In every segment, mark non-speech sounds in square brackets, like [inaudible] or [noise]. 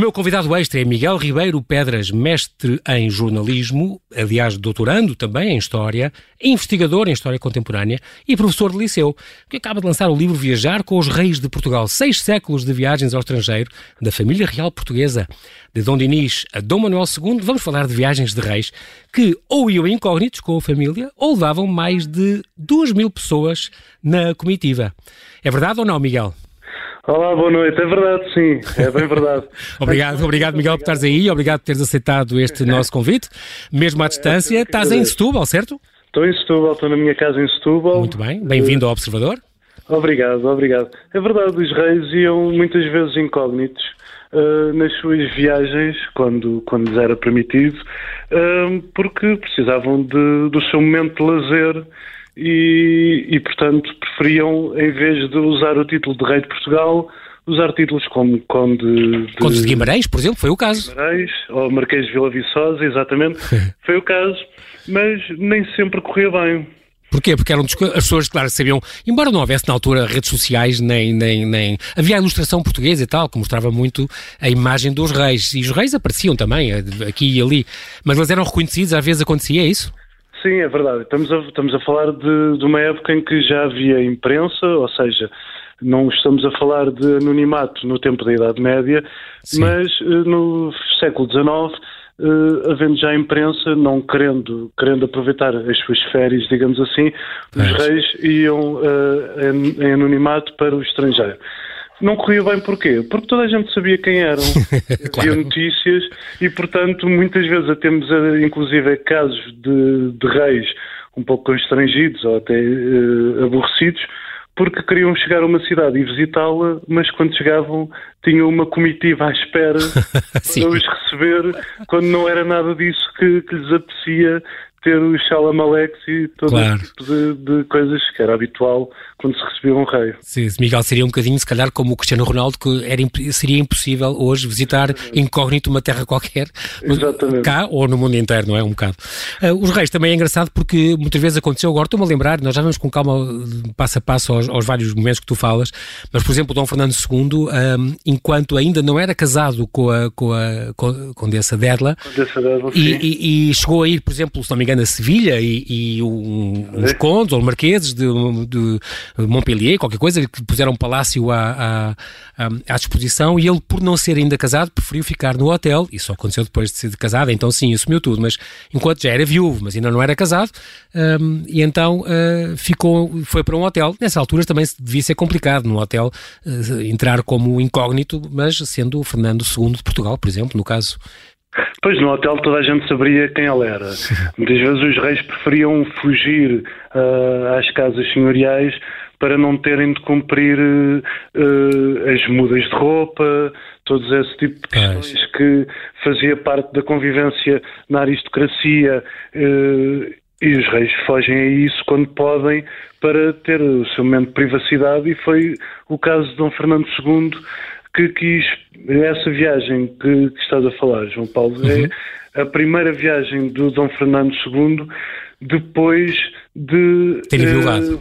meu convidado extra é Miguel Ribeiro Pedras, mestre em jornalismo, aliás, doutorando também em História, investigador em História Contemporânea e professor de liceu, que acaba de lançar o livro Viajar com os Reis de Portugal, seis séculos de viagens ao estrangeiro da família real portuguesa. De Dom Dinis a Dom Manuel II, vamos falar de viagens de reis que ou iam incógnitos com a família ou levavam mais de duas mil pessoas na comitiva. É verdade ou não, Miguel? Olá, boa noite. É verdade, sim. É bem verdade. [laughs] obrigado, obrigado, Miguel, por estares aí. Obrigado por teres aceitado este nosso convite. Mesmo à distância. Estás em Setúbal, certo? Estou em Setúbal, estou na minha casa em Setúbal. Muito bem. Bem-vindo ao Observador. Obrigado, obrigado. É verdade, os reis iam muitas vezes incógnitos uh, nas suas viagens, quando, quando lhes era permitido, uh, porque precisavam de, do seu momento de lazer e, e, portanto, preferiam, em vez de usar o título de Rei de Portugal, usar títulos como Conde de, Conde de Guimarães, por exemplo, foi o caso. Guimarães, ou Marquês de Vila Viçosa, exatamente, [laughs] foi o caso, mas nem sempre corria bem. Porquê? Porque eram as pessoas, claro, sabiam, embora não houvesse na altura redes sociais, nem, nem, nem. Havia a ilustração portuguesa e tal, que mostrava muito a imagem dos reis. E os reis apareciam também, aqui e ali. Mas eles eram reconhecidos, às vezes acontecia isso? Sim, é verdade. Estamos a, estamos a falar de, de uma época em que já havia imprensa, ou seja, não estamos a falar de anonimato no tempo da Idade Média, Sim. mas eh, no século XIX, uh, havendo já imprensa, não querendo, querendo aproveitar as suas férias, digamos assim, os reis iam uh, em, em anonimato para o estrangeiro. Não corria bem porquê? Porque toda a gente sabia quem eram, [laughs] claro. havia notícias e, portanto, muitas vezes temos eh, inclusive casos de, de reis um pouco constrangidos ou até uh, aborrecidos porque queriam chegar a uma cidade e visitá-la, mas quando chegavam tinham uma comitiva à espera [laughs] para os receber, quando não era nada disso que, que lhes apetecia ter os Alex e todo claro. esse tipo de, de, coisas que era habitual quando se recebia um rei. Sim, Miguel, seria um bocadinho, se calhar, como o Cristiano Ronaldo, que era, seria impossível hoje visitar Exatamente. incógnito uma terra qualquer, Exatamente. cá ou no mundo inteiro, não é? Um bocado. Uh, os reis também é engraçado porque muitas vezes aconteceu, agora estou-me a lembrar, nós já vamos com calma passo a passo aos, aos, vários momentos que tu falas, mas, por exemplo, Dom Fernando II, um, enquanto ainda não era casado com a, com a, com a Condessa Dedla, Condessa e, e, e, chegou a ir, por exemplo, se não me engano, a Sevilha e, e um, uns condes ou marqueses de, de Montpellier, qualquer coisa, que puseram um palácio à, à, à, disposição e ele, por não ser ainda casado, preferiu ficar no hotel. Isso aconteceu depois de ser casado, então sim, assumiu tudo, mas enquanto já era viúvo, mas ainda não era casado, um, e então uh, ficou, foi para um hotel. Nessa altura também devia ser complicado no hotel uh, entrar como incógnito, mas sendo o Fernando II de Portugal, por exemplo, no caso Pois no hotel toda a gente saberia quem ele era. [laughs] Muitas vezes os reis preferiam fugir uh, às casas senhoriais para não terem de cumprir uh, as mudas de roupa, todos esse tipo de questões que fazia parte da convivência na aristocracia. Uh, e os reis fogem a isso quando podem para ter o seu momento de privacidade, e foi o caso de Dom Fernando II que quis essa viagem que, que estás a falar, João Paulo, é uhum. é a primeira viagem do Dom Fernando II depois de, uh,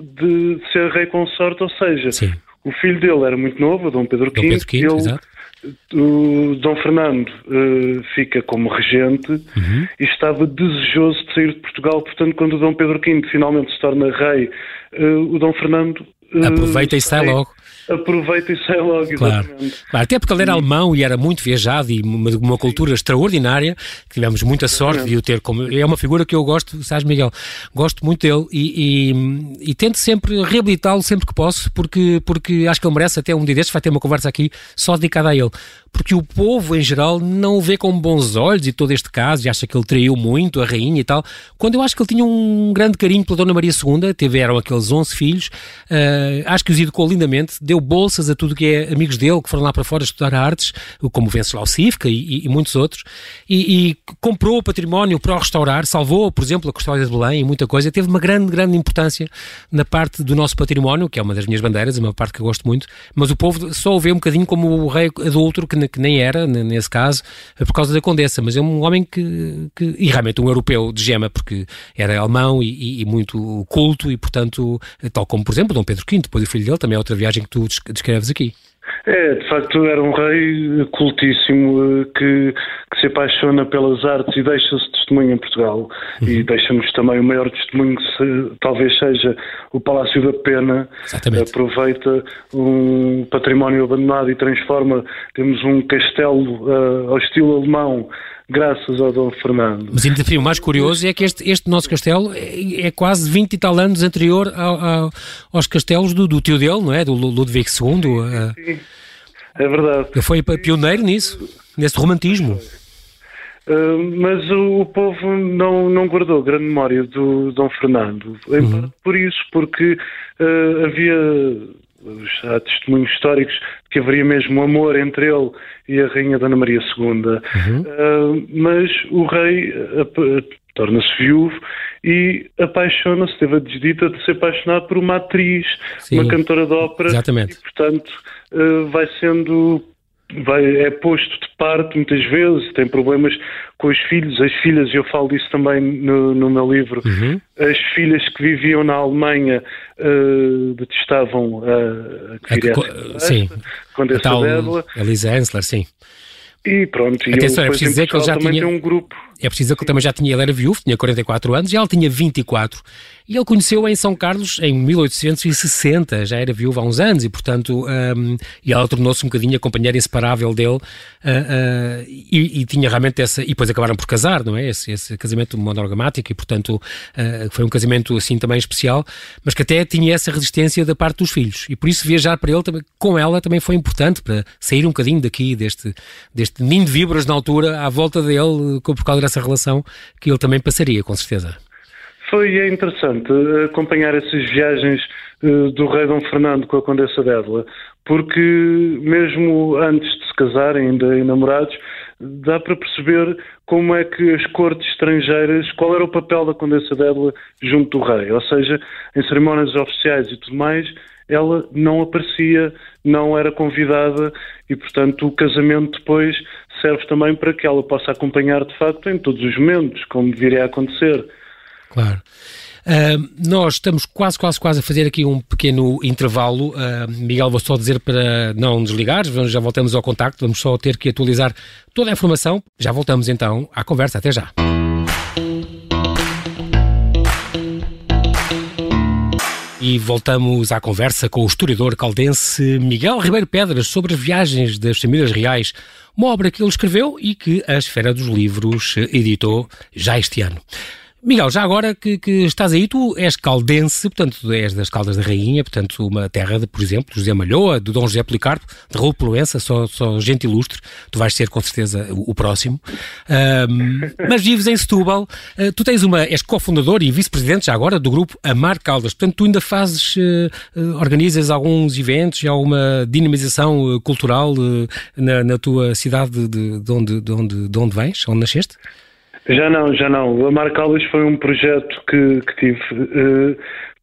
de ser rei consorte, ou seja, Sim. o filho dele era muito novo, Dom Pedro V, Dom Pedro V ele, o Dom Fernando uh, fica como regente uhum. e estava desejoso de sair de Portugal, portanto, quando o Dom Pedro V finalmente se torna rei, uh, o Dom Fernando aproveita e sai logo aproveita e sai logo. Claro. claro. Até porque ele era alemão e era muito viajado e uma, uma cultura extraordinária. Tivemos muita sorte de o ter como. É uma figura que eu gosto, sabes, Miguel? Gosto muito dele e, e, e tento sempre reabilitá-lo sempre que posso, porque, porque acho que ele merece até um dia destes. Vai ter uma conversa aqui só dedicada a ele porque o povo em geral não o vê com bons olhos e todo este caso e acha que ele traiu muito a rainha e tal, quando eu acho que ele tinha um grande carinho pela Dona Maria II, tiveram aqueles 11 filhos, uh, acho que os educou lindamente, deu bolsas a tudo que é amigos dele que foram lá para fora estudar artes, como Venceslau Sifka e, e, muitos outros, e, e comprou o património para o restaurar, salvou, por exemplo, a Custódia de Belém e muita coisa, teve uma grande, grande importância na parte do nosso património, que é uma das minhas bandeiras, uma parte que eu gosto muito, mas o povo só o vê um bocadinho como o rei adulto que que nem era, nesse caso, por causa da Condessa, mas é um homem que, que e realmente um europeu de gema, porque era alemão e, e, muito culto e, portanto, tal como, por exemplo, Dom Pedro V, depois o filho dele, também é outra viagem que tu descreves aqui. É, de facto era um rei cultíssimo que, que se apaixona pelas artes e deixa-se testemunho em Portugal uhum. e deixa-nos também o maior testemunho se, talvez seja o Palácio da Pena Exatamente. aproveita um património abandonado e transforma temos um castelo uh, ao estilo alemão graças ao Dom Fernando. Mas ainda o mais curioso é que este, este nosso castelo é, é, quase 20 e tal anos anterior ao, ao, aos castelos do, do, tio dele, não é? Do Ludwig II. Sim, sim. é verdade. Ele foi pioneiro nisso, nesse romantismo. Uh, mas o, o, povo não, não guardou grande memória do Dom Fernando, em uhum. parte por isso, porque uh, havia há testemunhos históricos de que haveria mesmo amor entre ele e a Rainha Dona Maria II. Uhum. Uh, mas o rei uh, torna-se viúvo e apaixona-se, teve a desdita de se apaixonar por uma atriz, Sim. uma cantora de ópera. Exatamente. E, portanto, uh, vai sendo vai, é posto de parte muitas vezes, tem problemas com os filhos, as filhas, eu falo disso também no, no meu livro, uhum. as filhas que viviam na Alemanha uh, detestavam a, a que a, sim, quando essa tal Elisa Ensler, sim. E pronto, Atenção, é preciso dizer que ele já tinha um grupo. É preciso que ele também já tinha, ele era viúvo, tinha 44 anos e ela tinha 24. E ele conheceu-a em São Carlos em 1860, já era viúva há uns anos e, portanto, um, e ela tornou-se um bocadinho a companheira inseparável dele uh, uh, e, e, tinha realmente essa. E depois acabaram por casar, não é? Esse, esse casamento monogamático e, portanto, uh, foi um casamento assim também especial, mas que até tinha essa resistência da parte dos filhos. E por isso viajar para ele, também, com ela, também foi importante para sair um bocadinho daqui, deste, deste ninho de víboras na altura, à volta dele, por causa dessa relação que ele também passaria, com certeza. Foi é interessante acompanhar essas viagens uh, do rei Dom Fernando com a Condessa d'Edla, porque mesmo antes de se casarem, ainda namorados, dá para perceber como é que as cortes estrangeiras, qual era o papel da Condessa d'Edla junto do rei. Ou seja, em cerimónias oficiais e tudo mais, ela não aparecia, não era convidada e, portanto, o casamento depois serve também para que ela possa acompanhar de facto em todos os momentos, como deveria acontecer. Claro. Uh, nós estamos quase, quase, quase a fazer aqui um pequeno intervalo. Uh, Miguel, vou só dizer para não desligar, já voltamos ao contacto, vamos só ter que atualizar toda a informação. Já voltamos então à conversa. Até já. E voltamos à conversa com o historiador caldense Miguel Ribeiro Pedras sobre as viagens das famílias reais, uma obra que ele escreveu e que a Esfera dos Livros editou já este ano. Miguel, já agora que, que, estás aí, tu és caldense, portanto, és das Caldas da Rainha, portanto, uma terra de, por exemplo, José Malhoa, do Dom José Policarpo, de Raul Proença, só, só gente ilustre, tu vais ser com certeza o, o próximo. Um, [laughs] mas vives em Setúbal, uh, tu tens uma, és cofundador e vice-presidente já agora do grupo Amar Caldas, portanto, tu ainda fazes, uh, uh, organizas alguns eventos e alguma dinamização cultural na, na, tua cidade de, de, onde, de, onde, de onde vens, onde nasceste? Já não, já não. A Mar Caldas foi um projeto que, que tive, uh,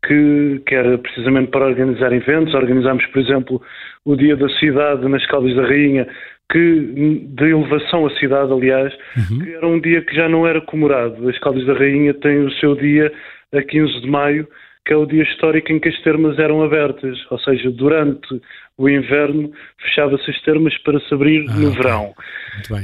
que, que era precisamente para organizar eventos. Organizámos, por exemplo, o Dia da Cidade nas Caldas da Rainha, que de elevação à cidade, aliás, uhum. que era um dia que já não era comemorado. As Caldas da Rainha têm o seu dia a 15 de maio, que é o dia histórico em que as termas eram abertas, ou seja, durante o inverno fechava-se as termas para se abrir ah, no okay. verão.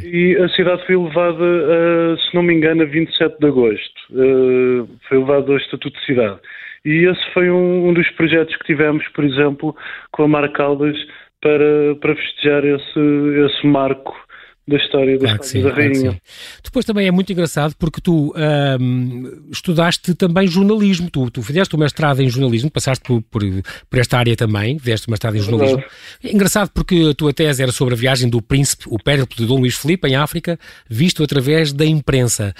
E a cidade foi elevada, a, se não me engano, a 27 de agosto. Uh, foi elevada ao Estatuto de Cidade. E esse foi um, um, dos projetos que tivemos, por exemplo, com a Mar Caldas para, para festejar esse, esse marco da história da, claro sim, da Rainha. Claro Depois também é muito engraçado porque tu estudaste também jornalismo, tu, tu fizeste o mestrado em jornalismo, passaste por, por, por esta área também, fizeste o mestrado em jornalismo. É engraçado porque a tua tese era sobre a viagem do príncipe, o périplo de Dom Luís Filipe em África, visto através da imprensa.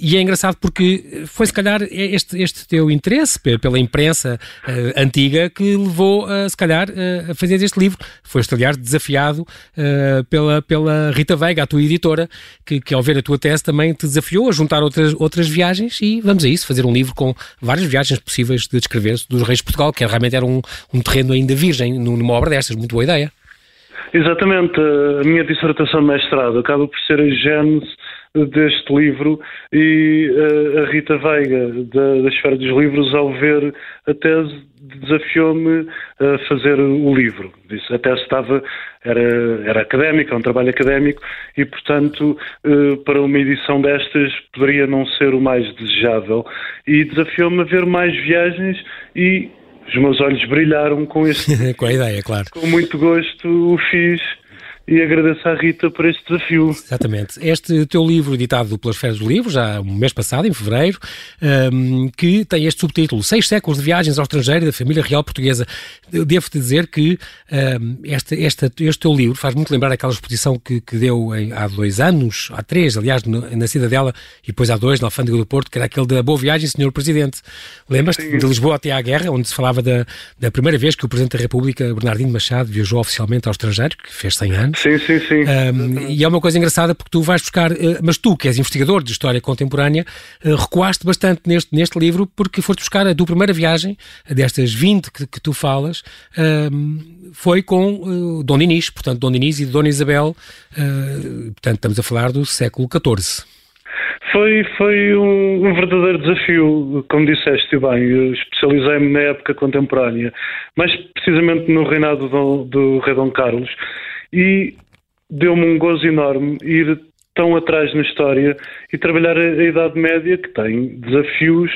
E é engraçado porque foi se calhar este, este teu interesse pela imprensa uh, antiga que levou, uh, se calhar, uh, a fazer este livro. Foste, aliás, desafiado uh, pela, pela pela Rita Veiga, a tua editora, que, que ao ver a tua tese também te desafiou a juntar outras, outras viagens e vamos a isso, fazer um livro com várias viagens possíveis de descrever dos reis de Portugal, que realmente era um, um terreno ainda virgem numa obra destas, muito boa ideia. Exatamente, a minha dissertação de mestrado acaba por ser a gênese deste livro e uh, a Rita Veiga, da, da Esfera dos Livros, ao ver a tese, desafiou-me a fazer o livro. Disse, a tese estava, era, era académica, um trabalho académico, e, portanto, uh, para uma edição destas poderia não ser o mais desejável. E desafiou-me a ver mais viagens e os meus olhos brilharam com este. [laughs] com a ideia, claro. Com muito gosto o fiz e agradeço à Rita por este desafio. Exatamente. Este teu livro, editado pelas Férias do Livro, já um mês passado, em fevereiro, um, que tem este subtítulo: Seis séculos de viagens ao estrangeiro da família real portuguesa. Devo-te dizer que um, este, este, este teu livro faz muito lembrar aquela exposição que, que deu em, há dois anos, há três, aliás, no, na Cidadela, e depois há dois, na Alfândega do Porto, que era aquele da Boa Viagem, Senhor Presidente. Lembras-te? De Lisboa até à Guerra, onde se falava da, da primeira vez que o Presidente da República, Bernardino Machado, viajou oficialmente ao estrangeiro, que fez 100 anos. Sim, sim, sim. Um, e é uma coisa engraçada porque tu vais buscar, uh, mas tu, que és investigador de história contemporânea, uh, recuaste bastante neste, neste livro porque foste buscar a tua primeira viagem, destas 20 que, que tu falas, um, foi com uh, Dom Dinis, portanto, Dom Dinis e Dona Isabel, portanto, estamos a falar do século XIV. Foi, foi um, um, verdadeiro desafio, como disseste bem. Eu especializei-me na época contemporânea, mais precisamente no reinado do, do rei Dom Carlos, e deu-me um gozo enorme ir tão atrás na história e trabalhar a, Idade Média, que tem desafios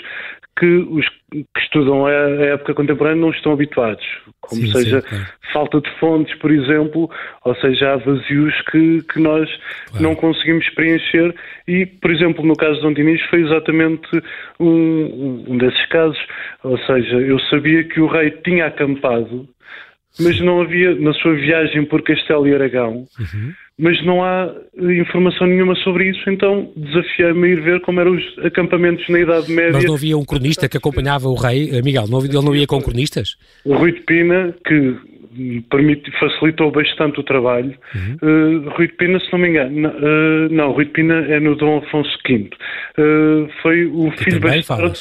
que os que estudam a, época contemporânea não estão habituados, como sim, seja sim, claro. falta de fontes, por exemplo, ou seja, há vazios que, que nós claro. não conseguimos preencher e, por exemplo, no caso de Dom Dinis foi exatamente um, um desses casos, ou seja, eu sabia que o rei tinha acampado mas não havia, na sua viagem por Castelo e Aragão, uhum. mas não há informação nenhuma sobre isso, então desafiei-me a ir ver como eram os acampamentos na Idade Média. Mas não havia um cronista que acompanhava o rei, eh, Miguel, não, ele não ia com cronistas? O Rui de Pina, que permite, facilitou bastante o trabalho. Uhum. Uh, Rui de Pina, se não me engano, uh, não, Rui de Pina é no Dom Afonso V. Uh, foi o que filho bastardo.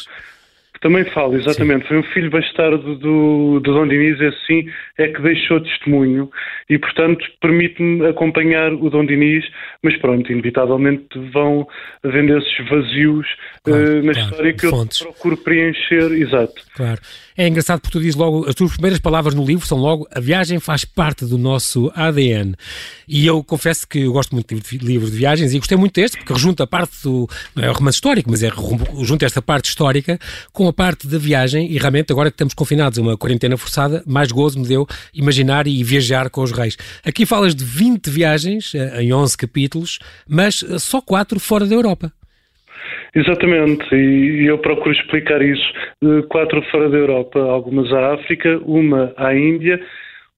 Também falo, exatamente. Sim. Foi um filho bastardo do, do Dom Diniz, assim é que deixou testemunho e, portanto, permite-me acompanhar o Dom Diniz, mas pronto, inevitavelmente vão havendo esses vazios claro, uh, na claro, história que fontes. eu procuro preencher, exato. Claro. É engraçado porque tu dizes logo, as tuas primeiras palavras no livro são logo a viagem faz parte do nosso ADN. E eu confesso que eu gosto muito de livros de viagens e gostei muito deste, porque junta a parte do, não é o romance histórico, mas é junta esta parte histórica com a parte da viagem e realmente agora que estamos confinados a uma quarentena forçada, mais gozo me deu imaginar e viajar com os reis. Aqui falas de 20 viagens eh, em 11 capítulos, mas eh, só 4 fora da Europa. Exatamente, e eu procuro explicar isso. Quatro fora da Europa, algumas à África, uma à Índia.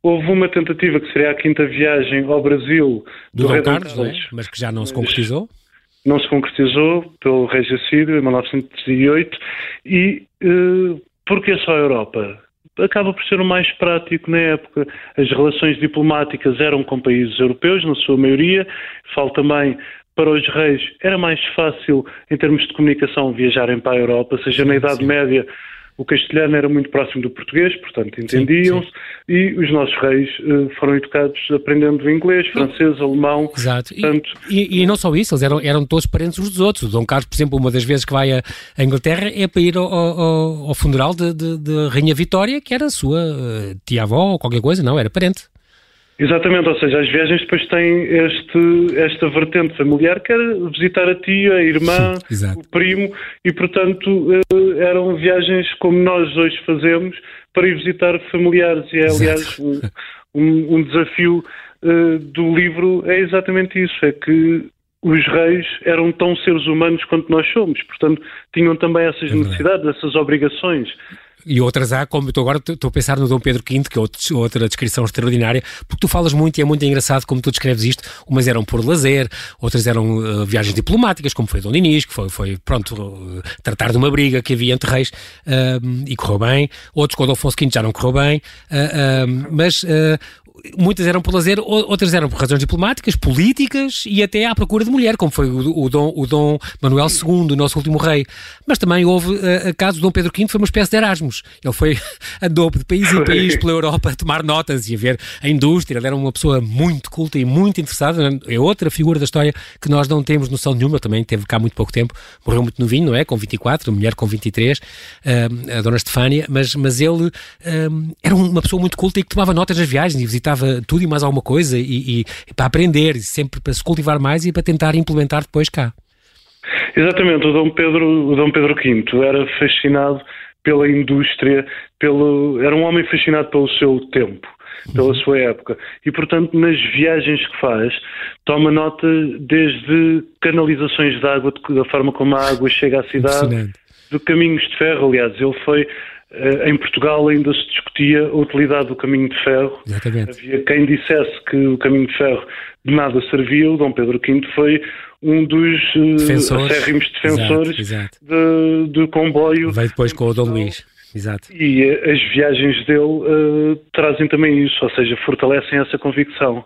Houve uma tentativa que seria a quinta viagem ao Brasil do, do Dom Carlos, Carlos é? mas que já não se concretizou? Não se concretizou pelo rei Jacídio em 1908 e uh, porquê só a Europa? acaba por ser o mais prático na época. As relações diplomáticas eram com países europeus, na sua maioria. Falo também para os reis era mais fácil, em termos de comunicação, viajarem para a Europa, seja na Idade sim. Média. O castelhano era muito próximo do português, portanto entendiam-se, e os nossos reis uh, foram educados aprendendo inglês, francês, alemão. Exato. Portanto... E, e, e, não só isso, eles eram, eram todos parentes uns dos outros. O Dom Carlos, por exemplo, uma das vezes que vai à Inglaterra é para ir ao, ao, ao funeral de, de, de, Rainha Vitória, que era a sua uh, tia-avó ou qualquer coisa, não, era parente. Exatamente, ou seja, as viagens depois têm este, esta vertente familiar que era visitar a tia, a irmã, o primo e, portanto, eh, eram viagens como nós hoje fazemos para ir visitar familiares. E é, aliás, um, um, um, desafio uh, do livro é exatamente isso, é que os reis eram tão seres humanos quanto nós somos, portanto, tinham também essas é necessidades, essas obrigações. E outras há, como estou agora estou a pensar no Dom Pedro V, que é outra descrição extraordinária, porque tu falas muito e é muito engraçado como tu descreves isto. Umas eram por lazer, outras eram uh, viagens diplomáticas, como foi Dom Dinis, que foi, foi pronto, uh, tratar de uma briga que havia entre reis uh, e correu bem. Outros com o Dom Afonso V já não correu bem. mas muitas eram por lazer, outras eram por razões diplomáticas, políticas e até à procura de mulher, como foi o, o, Dom, o Dom Manuel II, o nosso último rei. Mas também houve uh, caso do Dom Pedro V, foi uma espécie de Erasmus. Ele foi, [laughs] andou de país em país pela Europa a tomar notas e a ver a indústria. Ele era uma pessoa muito culta e muito interessada. É outra figura da história que nós não temos noção nenhuma. Também teve cá muito pouco tempo, morreu muito novinho, não é? Com 24, mulher com 23, uh, a Dona Estefânia. Mas, mas ele uh, era uma pessoa muito culta e que tomava notas nas viagens e visitava tudo e mais alguma coisa e, e, e para aprender, sempre para se cultivar mais e para tentar implementar depois cá. Exatamente, o Dom Pedro, o Dom Pedro V era fascinado pela indústria, pelo, era um homem fascinado pelo seu tempo, pela uhum. sua época. E, portanto, nas viagens que faz, toma nota desde canalizações de água, da forma como a água chega à cidade, de caminhos de ferro. Aliás, ele foi em Portugal ainda se discutia a utilidade do caminho de ferro. Exatamente. Havia quem dissesse que o caminho de ferro de nada servia. O Dom Pedro V foi um dos eh, defensores. acérrimos defensores exato, exato. De, do comboio. Veio depois com o Dom Luís. Exato. E eh, as viagens dele uh, trazem também isso, ou seja, fortalecem essa convicção.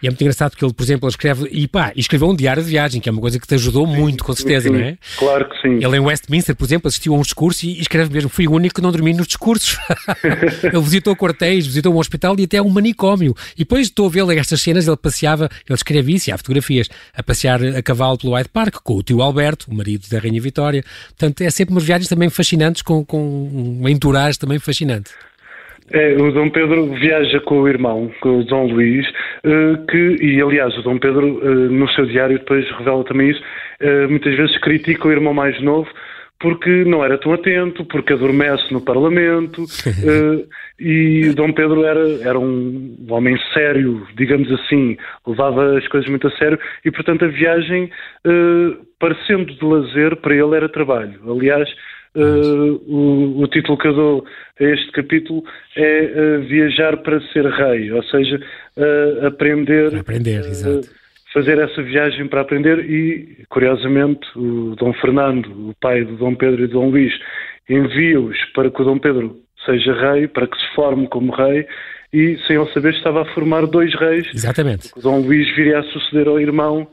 E é muito engraçado porque ele, por exemplo, escreve, e pá, escreveu um diário de viagem, que é uma coisa que te ajudou sim, muito, com certeza, sim, não é? Claro que sim. Ele em Westminster, por exemplo, assistiu a um discurso e escreve mesmo, fui o único que não dormi nos discursos. [laughs] [laughs] ele visitou quartéis, visitou um hospital e até um manicômio. E depois estou a ver estas cenas, ele passeava, ele escreve isso, e há fotografias, a passear a cavalo pelo White Park, com o tio Alberto, o marido da Rainha Vitória. Portanto, é sempre umas viagens também fascinantes, com, com um entourage também fascinante. É, o Dom Pedro viaja com o irmão, com o Dom Luís, eh, que, e aliás, o Dom Pedro, eh, no seu diário, depois revela também isso, eh, muitas vezes critica o irmão mais novo porque não era tão atento, porque adormece no Parlamento, [laughs] e Dom Pedro era, era um homem sério, digamos assim, levava as coisas muito a sério, e portanto a viagem, parecendo de lazer, para ele era trabalho. Aliás, Uh, o, o, título que eu dou a este capítulo é uh, Viajar para ser Rei, ou seja, uh, aprender. Aprender, exato. Fazer essa viagem para aprender e, curiosamente, o Dom Fernando, o pai do Dom Pedro e do Dom Luís, envia-os para que o Dom Pedro seja rei, para que se forme como rei, e sem ele saber estava a formar dois reis. Exatamente. O Dom Luís viria a suceder ao irmão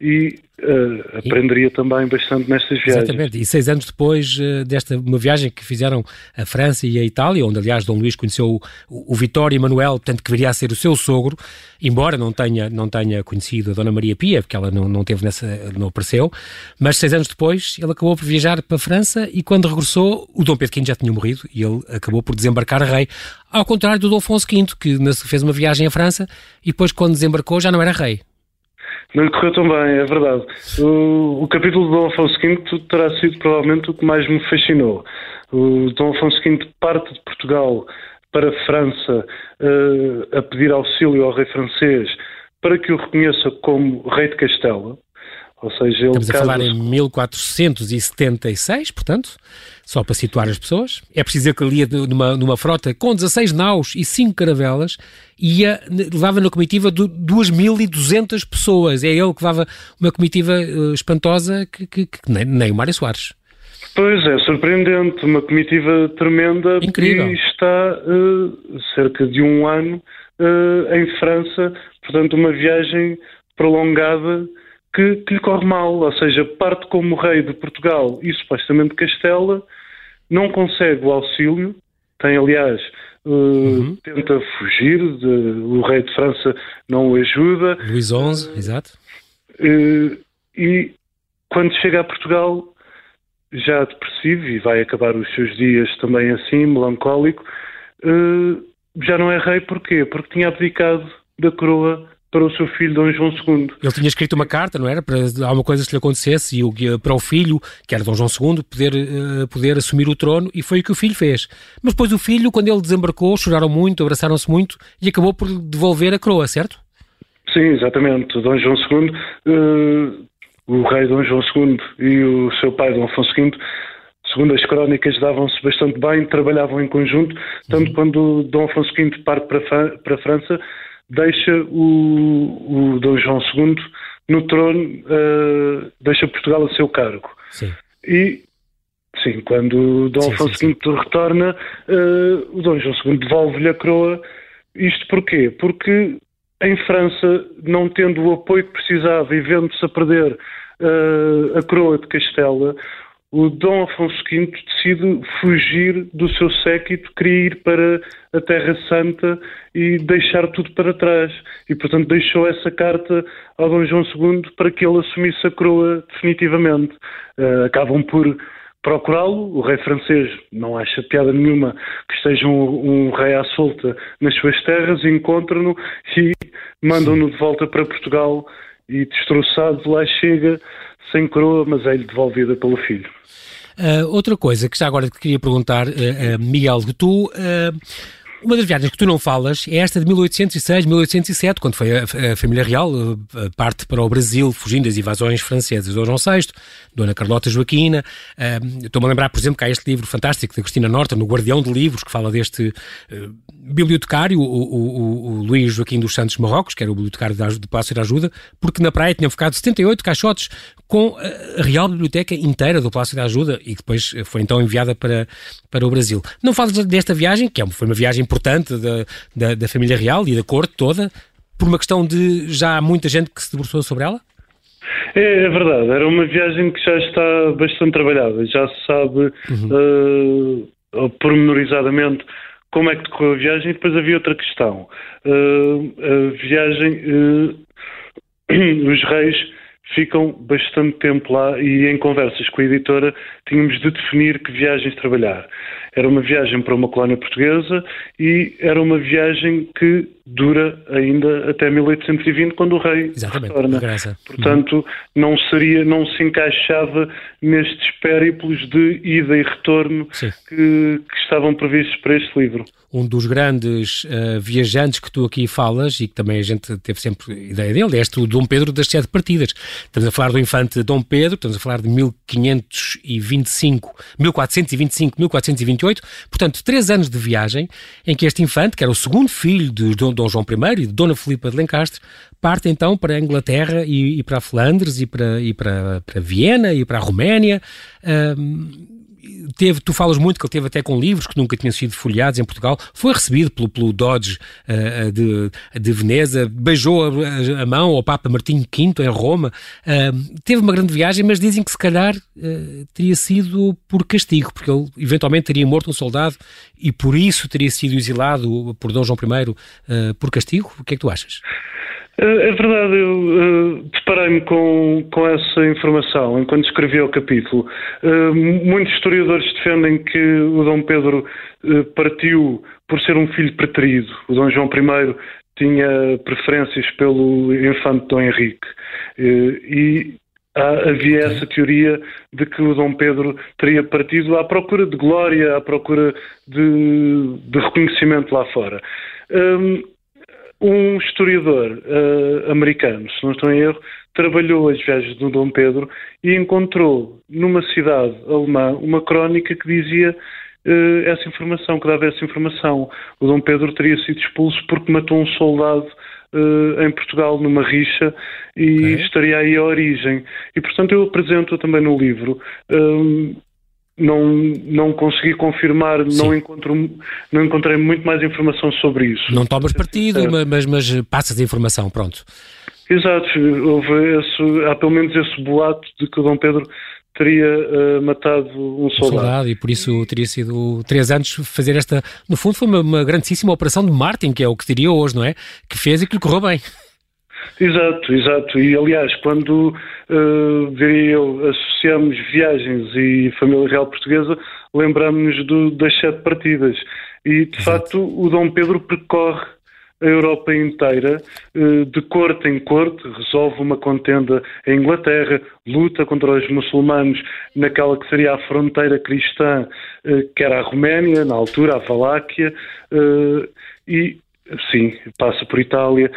e uh, aprenderia e... também bastante nestas viagens. Exatamente, e seis anos depois uh, desta uma viagem que fizeram a França e a Itália, onde aliás Dom Luís conheceu o, o Vitório Emanuel, portanto que viria a ser o seu sogro, embora não tenha, não tenha conhecido a Dona Maria Pia, porque ela não, não teve nessa, não apareceu, mas seis anos depois ele acabou por viajar para a França e quando regressou o Dom Pedro V já tinha morrido e ele acabou por desembarcar rei, ao contrário do Dom Afonso V, que fez uma viagem à França e depois quando desembarcou já não era rei. Não lhe correu tão bem, é verdade. O, o capítulo do Dom Afonso V terá sido provavelmente o que mais me fascinou. O Dom Afonso V parte de Portugal para a França uh, a pedir auxílio ao rei francês para que o reconheça como rei de Castela. Ou seja, Estamos a falar em 1476, portanto, só para situar as pessoas. É preciso dizer que ali numa, numa frota com 16 naus e 5 caravelas ia, levava na comitiva 2.200 pessoas. É ele que levava uma comitiva uh, espantosa que, que, que nem, nem o Mário Soares. Pois é, surpreendente, uma comitiva tremenda Incrível. e está uh, cerca de um ano uh, em França, portanto uma viagem prolongada que, que lhe corre mal, ou seja, parte como rei de Portugal e supostamente Castela, não consegue o auxílio, tem aliás, uh, uhum. tenta fugir, de, o rei de França não o ajuda. Luís XI, uh, exato. Uh, e quando chega a Portugal, já depressivo e vai acabar os seus dias também assim, melancólico, já não é rei porquê? Porque tinha abdicado da coroa para o seu filho Dom João II. Ele tinha escrito uma carta, não era? Para alguma coisa que lhe acontecesse e para o filho, que era Dom João II, poder, uh, poder assumir o trono e foi o que o filho fez. Mas depois o filho, quando ele desembarcou, choraram muito, abraçaram-se muito e acabou por devolver a coroa, certo? Sim, exatamente. Dom João II, uh, eh, o rei Dom João II e o seu pai Dom Afonso V segundo as crónicas, davam-se bastante bem, trabalhavam em conjunto, tanto uhum. quando Dom Afonso V parte para, para a França, deixa o, o Dom João II no trono, uh, deixa Portugal a seu cargo. Sim. E, sim, quando o Dom sim, Afonso sim, V retorna, uh, o Dom João II devolve-lhe a coroa isto porquê? Porque em França, não tendo o apoio que precisava e vendo-se a perder uh, a coroa de Castela, o Dom Afonso V decide fugir do seu séquito, queria ir para a Terra Santa e deixar tudo para trás. E, portanto, deixou essa carta ao Dom João II para que ele assumisse a coroa definitivamente. Uh, acabam por procurá-lo. O rei francês não acha piada nenhuma que esteja um, um rei à solta nas suas terras, encontram-no e mandam-no de volta para Portugal e destroçado lá chega sem coroa, mas é-lhe devolvida pelo filho. Uh, outra coisa que já agora te queria perguntar, uh, uh, Miguel, que tu uma das viagens que tu não falas é esta de 1806, 1807, quando foi a, a família real a, parte para o Brasil, fugindo das invasões francesas. Dom João VI, Dona Carlota Joaquina. Uh, Estou-me a lembrar, por exemplo, que há este livro fantástico da Cristina Norton, no Guardião de Livros, que fala deste uh, bibliotecário, o, o, o, Luís Joaquim dos Santos Marrocos, que era o bibliotecário do Palácio da Ajuda, porque na praia tinham ficado 78 caixotes com a Real Biblioteca inteira do Palácio da Ajuda e que depois foi então enviada para, para o Brasil. Não falas desta viagem, que é foi uma viagem importante da, da, da família real e da corte toda, por uma questão de já há muita gente que se debruçou sobre ela? É, é, verdade, era uma viagem que já está bastante trabalhada, já se sabe uhum. uh, pormenorizadamente como é que decorreu a viagem e depois havia outra questão. Uh, a viagem, uh, [clears throat] os reis ficam bastante tempo lá e em conversas com a editora tínhamos de definir que viagens trabalhar. Era uma viagem para uma colónia portuguesa e era uma viagem que dura ainda até 1820, quando o rei Exatamente, retorna. Portanto, uhum. não seria, não se encaixava nestes périplos de ida e retorno que, que, estavam previstos para este livro. Um dos grandes uh, viajantes que tu aqui falas, e que também a gente teve sempre ideia dele, é este o Dom Pedro das Sete Partidas. Estamos a falar do infante Dom Pedro, estamos a falar de 1525, 1425, 1428, portanto, três anos de viagem em que este infante, que era o segundo filho de Dom João I e de Dona Filipa de Lencastre, parte então para a Inglaterra e, e para a Flandres e para, e para, para Viena e para a Roménia. Um, teve, tu falas muito que ele teve até com livros que nunca tinham sido folheados em Portugal, foi recebido pelo, pelo Dodge uh, de, de Veneza, beijou a, a, mão ao Papa Martinho V em Roma, uh, teve uma grande viagem, mas dizem que se calhar uh, teria sido por castigo, porque ele eventualmente teria morto um soldado e por isso teria sido exilado por Dom João I por castigo. O que é que tu achas? É verdade, eu uh, deparei-me com, com essa informação enquanto escrevi o capítulo. Uh, muitos historiadores defendem que o Dom Pedro uh, partiu por ser um filho preterido. O Dom João I tinha preferências pelo infante Dom Henrique. e há, havia essa teoria de que o Dom Pedro teria partido à procura de glória, à procura de, de reconhecimento lá fora. Um historiador uh, americano, se não estou em erro, trabalhou as viagens do Dom Pedro e encontrou numa cidade alemã uma crónica que dizia uh, essa informação, que dava essa informação. O Dom Pedro teria sido expulso porque matou um soldado uh, em Portugal numa rixa e okay. estaria aí a origem. E portanto eu apresento também no livro não, não consegui confirmar, não, encontro, não encontrei muito mais informação sobre isso. Não tomas partido, é. mas, mas passas a informação, pronto. Exato, houve esse, há pelo menos esse boato de que o Dom Pedro teria uh, matado um soldado. um soldado. E por isso teria sido três anos fazer esta. No fundo, foi uma, uma grandíssima operação de Martin, que é o que diria hoje, não é? Que fez e que lhe correu bem. Exato, exato. E aliás, quando uh, diria eu, associamos viagens e família real portuguesa, lembramos-nos das sete partidas. E de facto o Dom Pedro percorre a Europa inteira, uh, de corte em corte, resolve uma contenda em Inglaterra, luta contra os muçulmanos naquela que seria a fronteira cristã, uh, que era a Roménia, na altura a Valáquia, e sim, passa por Itália,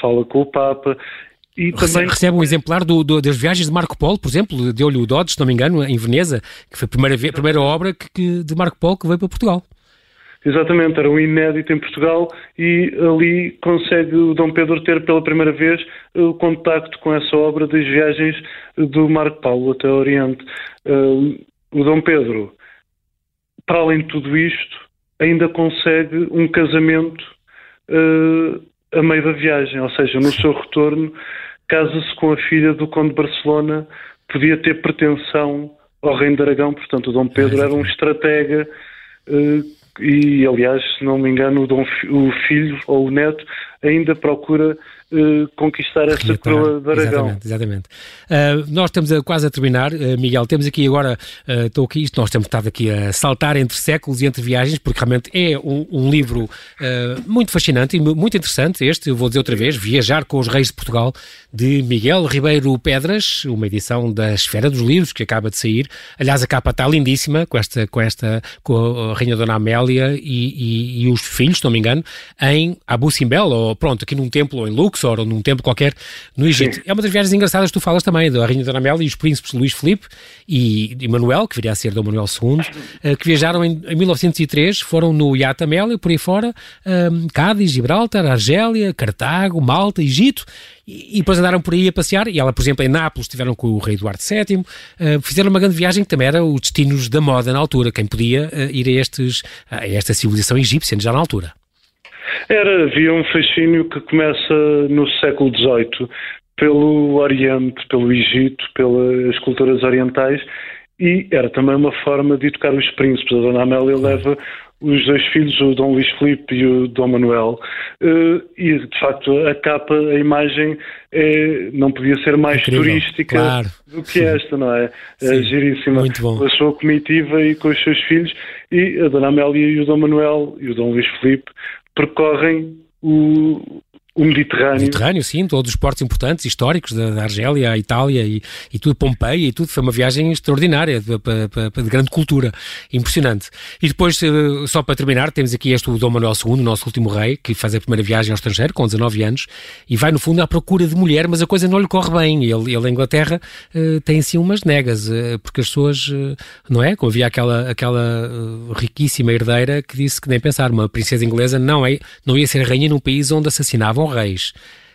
fala com o Papa. E também... Recebe um exemplar do, do, das viagens de Marco Polo, por exemplo, deu-lhe o Dodge, se não me engano, em Veneza, que foi a primeira, a primeira obra que, que, de Marco Polo que veio para Portugal. Exatamente, era um inédito em Portugal e ali consegue o Dom Pedro ter pela primeira vez o contacto com essa obra das viagens do Marco Paulo até o Oriente. Uh, o Dom Pedro, para além de tudo isto, ainda consegue um casamento uh, a meio da viagem, ou seja, no seu retorno, casa-se com a filha do Conde de Barcelona, podia ter pretensão ao Reino de Aragão, portanto, o Dom Pedro era um estratega. Uh, e, aliás, se não me engano, o, Dom, o filho ou o neto ainda procura uh, conquistar essa coroa de Aragão. Exatamente, exatamente. Uh, nós estamos a, quase a terminar, uh, Miguel, temos aqui agora, estou aqui, isto, nós temos estado aqui a saltar entre séculos e entre viagens, porque realmente é um, um livro muito fascinante e muito interessante, este, eu vou dizer outra vez, Viajar com os Reis de Portugal, de Miguel Ribeiro Pedras, uma edição da Esfera dos Livros, que acaba de sair. Aliás, a capa está lindíssima, com esta, com esta, com a Rainha Dona Amélia e, e, e os filhos, se não me engano, em Abu Simbel, ou pronto, aqui num templo, ou em Luxor, ou num templo qualquer no Egito. Sim. É uma das viagens engraçadas que tu falas também, da Rainha Dona Amélia e os príncipes Luís Filipe e, e Manuel, que viria a ser Dom Manuel II, eh, que viajaram em, em 1903, foram no Iate Amélia, por aí fora, um, Cádiz, Gibraltar, Argélia, Cartago, Malta, Egito, e, e, depois andaram por aí a passear, e ela, por exemplo, em Nápoles estiveram com o rei Eduardo VII, uh, eh, fizeram uma grande viagem que também era os destinos da moda na altura, quem podia uh, ir a, estes, a esta civilização egípcia já na altura. Era, havia um fascínio que começa no século XVIII pelo Oriente, pelo Egito, pelas culturas orientais e era também uma forma de educar os príncipes. A Dona Amélia leva os dois filhos, o Dom Luís Filipe e o Dom Manuel, eh, e de facto a capa, a imagem é, não podia ser mais Incrível, turística claro. do que esta, não é? é Sim, é giríssima. Muito bom. Com a sua comitiva e com os seus filhos, e a Dona Amélia e o Dom Manuel e o Dom Luís Filipe percorrem o, o Mediterrâneo. Mediterrâneo, sim, todos os portos importantes, históricos da, da Argélia, a Itália e, e tudo, Pompeia e tudo. Foi uma viagem extraordinária, de, de, de, grande cultura, impressionante. E depois, eh, só para terminar, temos aqui este o Dom Manuel II, o nosso último rei, que faz a primeira viagem ao estrangeiro, com 19 anos, e vai, no fundo, à procura de mulher, mas a coisa não lhe corre bem. Ele, ele em Inglaterra, uh, tem, assim, umas negas, uh, porque as pessoas, não é? Como havia aquela, aquela riquíssima herdeira que disse que nem pensar, uma princesa inglesa não, é, não ia ser rainha num país onde assassinavam reis.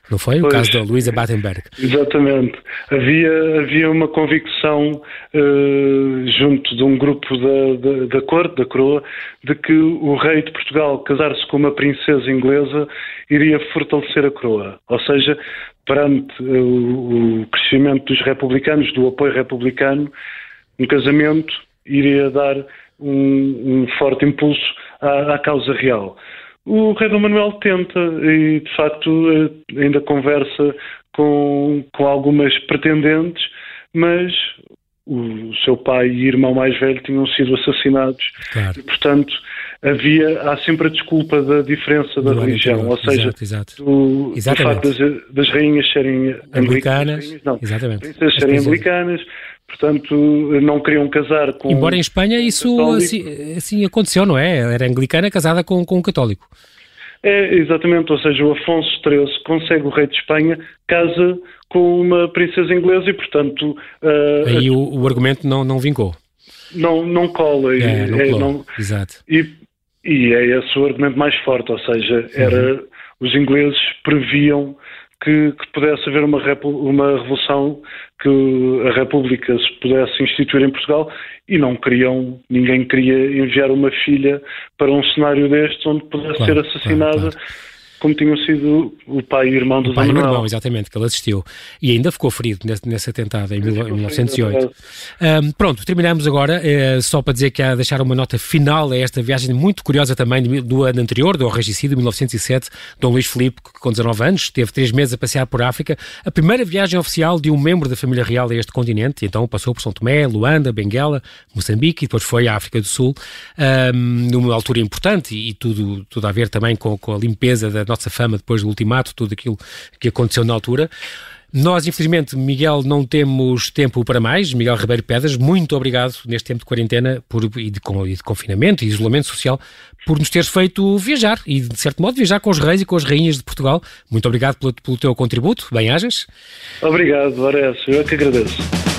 Não foi? Pois, o caso da Luísa Battenberg. Exatamente. Havia, havia uma convicção uh, junto de um grupo da, da, da corte, da coroa, de que o rei de Portugal casar-se com uma princesa inglesa iria fortalecer a coroa. Ou seja, perante uh, o crescimento dos republicanos, do apoio republicano, um casamento iria dar um, um forte impulso à, à causa real. O rei Dom Manuel tenta e, de facto, eh, ainda conversa com, com algumas pretendentes, mas o seu pai e irmão mais velho tinham sido assassinados. Claro. E, portanto, havia, há sempre a desculpa da diferença da do religião, ou seja, exato, exato. Do, do, facto das, das rainhas serem anglicanas, anglicanas não, princesas serem anglicanas, portanto não queriam casar com... Embora em Espanha isso assim, assim, aconteceu, não é? Era anglicana casada com, com um católico. É, exatamente, ou seja, o Afonso XIII consegue o rei de Espanha, casa com uma princesa inglesa e, portanto... Uh, Aí o, o, argumento não, não vincou. Não, não cola. É, não, é, não Exato. E, e é esse o argumento mais forte, ou seja, era... Uhum. Os ingleses previam que, que, pudesse haver uma, uma revolução, que a República se pudesse instituir em Portugal e não queriam, ninguém queria enviar uma filha para um cenário deste onde pudesse claro, ser assassinada. Claro, claro como tinham sido o pai e irmão do o pai e o irmão, exatamente, que ele assistiu. E ainda ficou ferido nesse, nesse atentado em, mil, em 1908. Um, pronto, terminamos agora, é, só para dizer que há deixar uma nota final a esta viagem muito curiosa também do ano anterior, do regicídio, 1907, Dom Luís Filipe, que com 19 anos teve três meses a passear por África, a primeira viagem oficial de um membro da família real a este continente, então passou por São Tomé, Luanda, Benguela, Moçambique e depois foi à África do Sul, um, numa altura importante e, e tudo, tudo a ver também com, com a limpeza da nossa fama depois do ultimato, tudo aquilo que aconteceu na altura. Nós, infelizmente, Miguel, não temos tempo para mais. Miguel Ribeiro Pedras, muito obrigado neste tempo de quarentena por, e, de, e de confinamento e isolamento social por nos teres feito viajar e, de certo modo, viajar com os reis e com as rainhas de Portugal. Muito obrigado pelo, pelo teu contributo. Bem-ajas. Obrigado, Varesso. Eu é que agradeço.